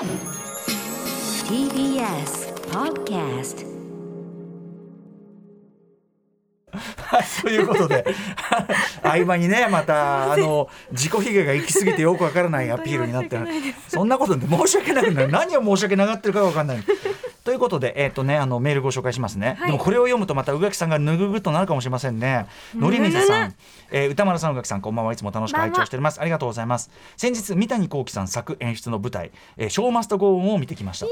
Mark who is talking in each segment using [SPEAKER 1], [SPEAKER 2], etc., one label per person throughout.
[SPEAKER 1] TBS Podcast
[SPEAKER 2] はい、ということで 合間にねまたあの自己卑下が行き過ぎてよくわからないアピールになって そんなことで申し訳なくなる。何を申し訳ながってるかわかんない。ということで、えっ、とね、あのメールご紹介しますね。
[SPEAKER 3] はい
[SPEAKER 2] でもこれを読むとまた宇垣さんがぬぐぐっとなるかもしれませんね。のりみずさん、えー歌丸さん、宇垣さん、こんばんはいつも楽しく拝聴しております。ありがとうございます。先日三谷幸喜さん作演出の舞台、えーショーマストゴーンを見てきました。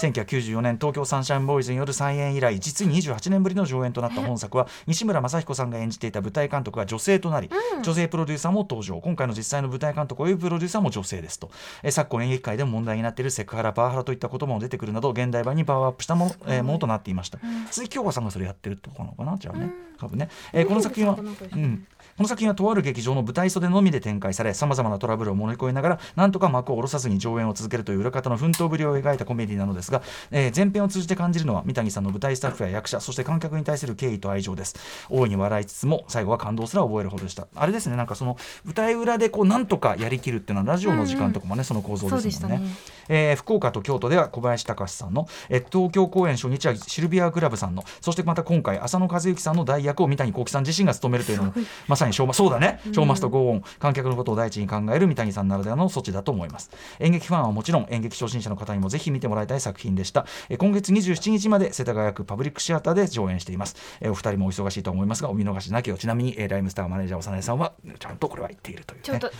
[SPEAKER 2] 1994年東京サンシャインボーイズによる再演以来実に28年ぶりの上演となった本作は西村雅彦さんが演じていた舞台監督が女性となり、女性プロデューサーも登場。今回の実際の舞台監督およびプロデューサーも女性ですと、えー昨今演劇界でも問題になっているセクハラパワハラといった言葉も出てくるなど現代版にパワーアップしたもの,、えーものとなっていました、鈴木京香さんがそれやってるってことなのかなじゃあね、多分ね、えーこの作品は、うん。この作品はとある劇場の舞台袖のみで展開されさまざまなトラブルを乗り越えながらなんとか幕を下ろさずに上演を続けるという裏方の奮闘ぶりを描いたコメディなのですが、えー前編を通じて感じるのは三谷さんの舞台スタッフや役者そして観客に対する敬意と愛情です。大いに笑いつつも最後は感動すら覚えるほどでした。あれですねなんかその舞台裏でこうなんとかやりきるっていうのはラジオの時間とかもね、その構造ですもんね。
[SPEAKER 3] ね。
[SPEAKER 2] えー福岡と京都では小林隆さんの、えー東京公演初日はシルビア・グラブさんのそしてまた今回浅野和之さんの代役を三谷幸喜さん自身が務めるというのもまさにショーマそうだね、ショーマスト・ゴー観客のことを第一に考える三谷さんならではの措置だと思います。演劇ファンはもちろん演劇初心者の方にもぜひ見てもらいたい作品でした、えー今月27日まで世田谷区パブリックシアターで上演しています、えーお二人もお忙しいと思いますがお見逃しなきをちなみに、えーライムスターマネージャー長内さんはちゃんとこれは言っているという、ね、
[SPEAKER 3] ちょっと、うう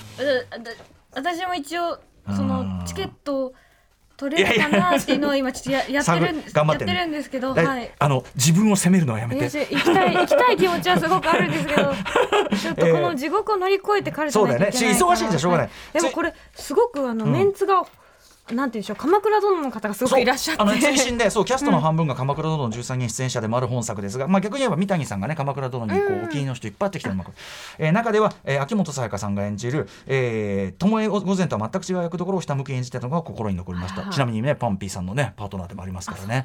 [SPEAKER 3] 私も一応そ
[SPEAKER 2] あ
[SPEAKER 3] の
[SPEAKER 2] ー
[SPEAKER 3] チケット取れるかなっていうのを今ちょっとややってるんです
[SPEAKER 2] 頑張ってね。
[SPEAKER 3] やってるんですけど、はい。
[SPEAKER 2] あの自分を責めるのはやめて。
[SPEAKER 3] 私行きたい行きたい気持ちはすごくあるんですけど ちょっとこの地獄を乗り越えてからじゃないと
[SPEAKER 2] そうだよね。し忙しいんじゃしょうがない。
[SPEAKER 3] でもこれすごくあの、メンツがなんていうんでしょう鎌倉殿の方がすごくいらっしゃって。
[SPEAKER 2] あの追伸でそう キャストの半分が鎌倉殿の13人出演者でもある本作ですが、まあ、逆に言えば三谷さんがね鎌倉殿にこう、お気に入りの人いっぱいあってきてるの、えー中では、えー秋元才加さんが演じる、えー、巴御前とは全く違う役どころをひたむきに演じてたのが心に残りました。ちなみにねパンピーさんのねパートナーでもありますからね。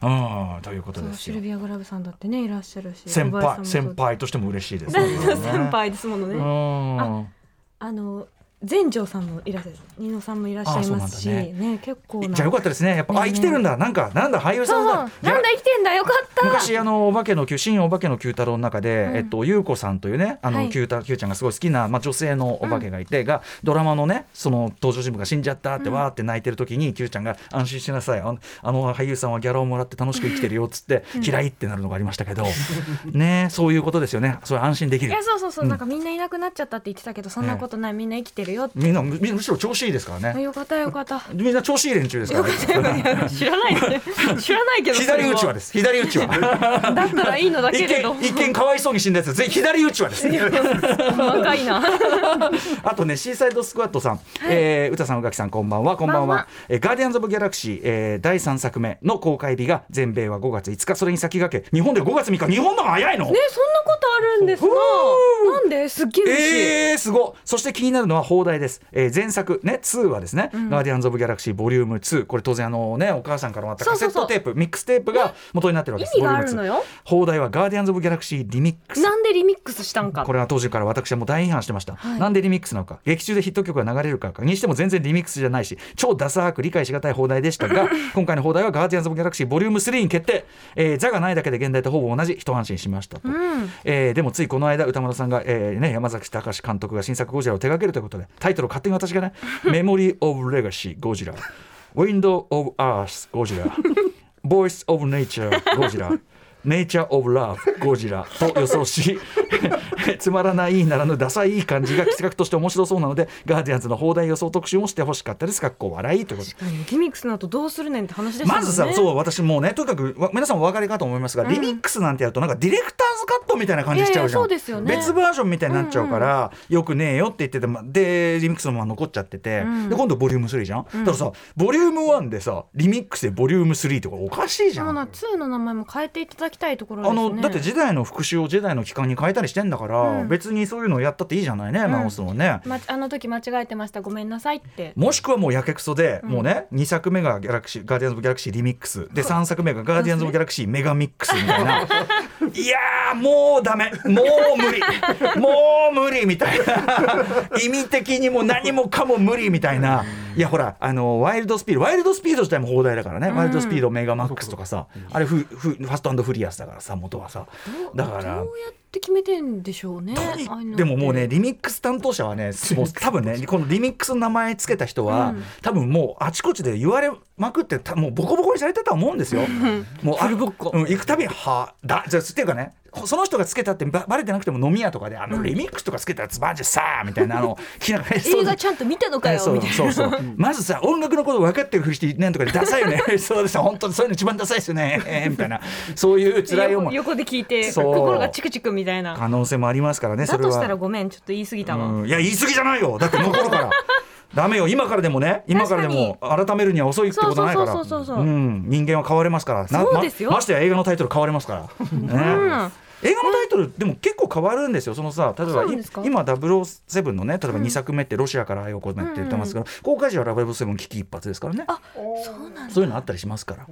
[SPEAKER 2] うんということですよ。
[SPEAKER 3] シルビア・グラブさんだってねいらっしゃるし
[SPEAKER 2] 先輩先輩としても嬉しいです
[SPEAKER 3] 先輩ですものね、
[SPEAKER 2] うん。
[SPEAKER 3] あの全城さんもいらっしゃるニノさんもいらっしゃいますし
[SPEAKER 2] あそうなんだ
[SPEAKER 3] ね。結構な。
[SPEAKER 2] じゃあよかったですね。やっぱ、あ
[SPEAKER 3] ね。
[SPEAKER 2] 生きてるんだ。なんかなんだ俳優さ
[SPEAKER 3] ん
[SPEAKER 2] だ。
[SPEAKER 3] なんだ生きてんだ。よかった。
[SPEAKER 2] 昔あのお化けの九新お化けの九太郎の中で、
[SPEAKER 3] うん。
[SPEAKER 2] えっと優子さんというねあの、
[SPEAKER 3] はい。
[SPEAKER 2] 九太九ちゃんがすごい好きなまあ女性のお化けがいて、がドラマのねその登場人物が死んじゃったってわーって泣いてる時に九ちゃんが安心しなさい。あのあの俳優さんはギャラをもらって楽しく生きてるよっつって、嫌いってなるのがありましたけど。ねそういうことですよね。それ安心できる。
[SPEAKER 3] いやそうそうそう、
[SPEAKER 2] うん。
[SPEAKER 3] なんかみんないなくなっちゃったって言ってたけどそんなことない、みんな生きてるよって。
[SPEAKER 2] みんなむむしろ調子いいですからね。
[SPEAKER 3] よかったよかった。
[SPEAKER 2] みんな調子いい連中ですから。ね。
[SPEAKER 3] 知らない。ね知らないけど
[SPEAKER 2] 左打ちはです。左打ちは
[SPEAKER 3] だったらいいのだけ
[SPEAKER 2] 一
[SPEAKER 3] れど。
[SPEAKER 2] 見一見かわいそうに死んだやつ。ぜひ左打ちはです。
[SPEAKER 3] 若いな。
[SPEAKER 2] あとね、シーサイドスクワットさん、えー、歌さん、宇垣さん、こんばんは、こんばんは。えーガーディアンズ・オブ・ギャラクシー、えー、第3作目の公開日が全米は5月5日、それに先駆け、日本で5月3日、日本の早いの、
[SPEAKER 3] ねそんなことあるんですななんで？すっげえ
[SPEAKER 2] えー、すごいそして気になるのは邦題です、えー、前作ね2はですね、ガーディアンズ・オブ・ギャラクシーボリューム2これ当然あのねお母さんからもらったカセットテープミックステープが元になってるわけです。
[SPEAKER 3] 意味があるのよ。
[SPEAKER 2] 2邦題はガーディアンズ・オブ・ギャラクシーリミックス
[SPEAKER 3] なんでリミックスしたんか。
[SPEAKER 2] これは当時から私はもう大批判してました、
[SPEAKER 3] はい。
[SPEAKER 2] なんでリミックスなのか。劇中でヒット曲が流れるかにしても全然リミックスじゃないし超ダサーく理解しがたい邦題でしたが 今回の邦題は「ガーディアンズ・オブ・ギャラクシーボリューム3に決定、えー、座がないだけで現代とほぼ同じ一安心しましたと、
[SPEAKER 3] ん。
[SPEAKER 2] えーでもついこの間歌丸さんが、えーね、山崎隆監督が新作ゴジラを手掛けるということでタイトルを勝手に私がね「メモリー・オブ・レガシー・ゴジラ」「ウィンドウ・オブ・アース・ゴジラ」「ボイス・オブ・ネイチャー・ゴジラ」ネイチャー・オブ・ラブ・ゴジラと予想し つまらないならぬダサい感じが企画として面白そうなのでガーディアンズの放題予想特集もしてほしかったです。かっこ笑いということで。
[SPEAKER 3] ギミックスの後どうするねんって話でしね。
[SPEAKER 2] まずさ、そう私もうねとにかくわ皆さんお分かりかと思いますが、リミックスなんてやるとなんかディレクターズカットみたいな感じしちゃうじゃん。
[SPEAKER 3] いやいやそうですよね。
[SPEAKER 2] 別バージョンみたいになっちゃうから、よくねえよって言っててまでリミックスのまま残っちゃってて、
[SPEAKER 3] ん。
[SPEAKER 2] で今度ボリューム3じゃん、だからさボリューム1でさリミックスでボリューム3とかおかしいじゃ
[SPEAKER 3] そうん。な2の名前も変えていただきたいところですね
[SPEAKER 2] あのだって時代の復讐を時代の期間に変えたたりしてんだから、
[SPEAKER 3] うん。
[SPEAKER 2] 別にそういうのをやったっていいじゃないね、直すのね。
[SPEAKER 3] ま、あの時間違えてました。ごめんなさいって。
[SPEAKER 2] もしくはもうやけくそで、もうね2作目がギャラクシー「ガーディアンズ・オブ・ギャラクシー」リミックス。で3作目が「ガーディアンズ・オブ・ギャラクシー」メガミックスみたいな。いやーもうダメ。もう無理。もう無理みたいな。意味的にも何もかも無理みたいな。いやほらあのワイルドスピードワイルドスピード自体も邦題だからね、ワイルドスピードメガマックスとかさ。あれフフファストフリアスだからさ元はさ。だから
[SPEAKER 3] どうやって決めてんでしょうね
[SPEAKER 2] でももうねリミックス担当者はねもう多分ねこのリミックスの名前つけた人は、
[SPEAKER 3] うん。
[SPEAKER 2] 多分もうあちこちで言われまくってたもうボコボコにされてたと思うんですよ。もうあ
[SPEAKER 3] フルボッコ。
[SPEAKER 2] うん、行くたびにはだじゃあっていうかねその人がつけたってばバレてなくても飲み屋とかであのリミックスとかつけたやつマジさみたいなあの 聞きながら
[SPEAKER 3] 映画ちゃんと見たのかよ
[SPEAKER 2] そう
[SPEAKER 3] みたいな。
[SPEAKER 2] そうそう。まずさ音楽のこと分かってるふりしてなんとかでダサいよね。そうです。本当にそういうの一番ダサいですよね、えーみたいな。そういう辛い思い。
[SPEAKER 3] 横横で聞いて心がチクチクみたいな。
[SPEAKER 2] 可能性もありますからねそれは。
[SPEAKER 3] だとしたらごめんちょっと言い過ぎたわ、
[SPEAKER 2] うん。いや言い過ぎじゃないよ。だって残るからダメよ。今からでもね。今からでも改めるには遅いってことないから。人間は変われますから。な
[SPEAKER 3] そうですよ。
[SPEAKER 2] まましてや映画のタイトル変われますから、ね。
[SPEAKER 3] うん。
[SPEAKER 2] 映画のタイトルでも結構変わるんですよ。そのさ例えば今007のね例えば2作目ってロシアから愛を込めって言ってますけど、公開時は007危機一髪ですからね。
[SPEAKER 3] あそうなんだ。
[SPEAKER 2] そういうのあったりしますから、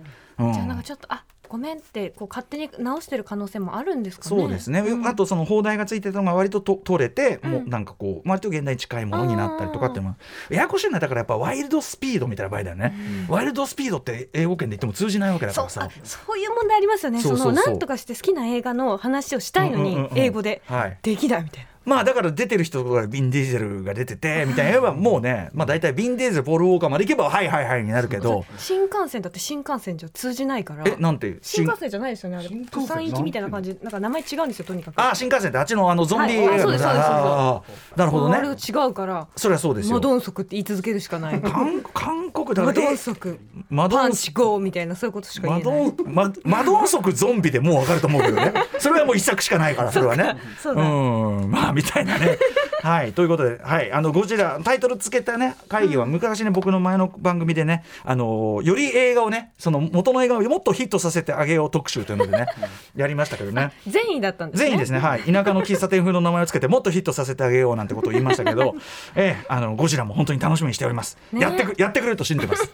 [SPEAKER 2] うん。
[SPEAKER 3] じゃあなんかちょっとあごめんってこう勝手に直してる可能性もあるんですかね？
[SPEAKER 2] そうですね、
[SPEAKER 3] ん。
[SPEAKER 2] あとその放題がついてたのが割とと取れて、
[SPEAKER 3] うん。
[SPEAKER 2] もうなんかこう割と現代に近いものになったりとかっていややこしいのはだからやっぱワイルドスピードみたいな場合だよね、ワイルドスピードって英語圏で言っても通じないわけだからさ。
[SPEAKER 3] あそういう問題ありますよね。
[SPEAKER 2] そ
[SPEAKER 3] のなんとかして好きな映画の話をしたいのに
[SPEAKER 2] うんうんうんうん。
[SPEAKER 3] 英語で
[SPEAKER 2] はい。
[SPEAKER 3] できないみたいな
[SPEAKER 2] まあだから出てる人とかビン・ディーゼルが出ててみたいな言えばもうねまあ大体ビン・ディーゼルポール・ウォーカーまで行けばはいはいはいになるけど。
[SPEAKER 3] 新幹線だって新幹線じゃ通じないから。
[SPEAKER 2] えなんて？
[SPEAKER 3] 新幹線じゃないですよねあれ。釜山行きみたいな感じ。なんか名前違うんですよとにかく。
[SPEAKER 2] あ新幹線ってあっちのあのゾンビ映画の
[SPEAKER 3] はいあ
[SPEAKER 2] なるほど
[SPEAKER 3] あれ
[SPEAKER 2] ね
[SPEAKER 3] 違うから
[SPEAKER 2] それはそうですよ。
[SPEAKER 3] マドンソクって言い続けるしかない。
[SPEAKER 2] 韓韓国だ
[SPEAKER 3] マドンソク。
[SPEAKER 2] マドン
[SPEAKER 3] パンチゴーみたいなそういうことしか言
[SPEAKER 2] マド
[SPEAKER 3] えない。
[SPEAKER 2] ンママドンソクゾンビでもう分かると思うけどね。それはもう一作しかないからそれはね。
[SPEAKER 3] そうだ
[SPEAKER 2] ん。まあみたいなね。はい。ということではい。あのゴジラタイトルつけたね会議は昔ね僕の前の番組でねあのより映画をねその元の映画をもっとヒットさせてあげよう特集というのでね やりましたけどね。
[SPEAKER 3] 善意だったんですね。
[SPEAKER 2] 全員ですね、はい、田舎の喫茶店風の名前をつけてもっとヒットさせてあげようなんてことを言いましたけど、ええ、あのゴジラも本当に楽しみにしております、
[SPEAKER 3] ね。
[SPEAKER 2] やってくやってくれると信じてます。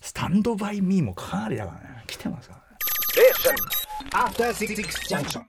[SPEAKER 2] スタンドバイミーもかなりだからね。来てますからね。
[SPEAKER 4] After Six Junction.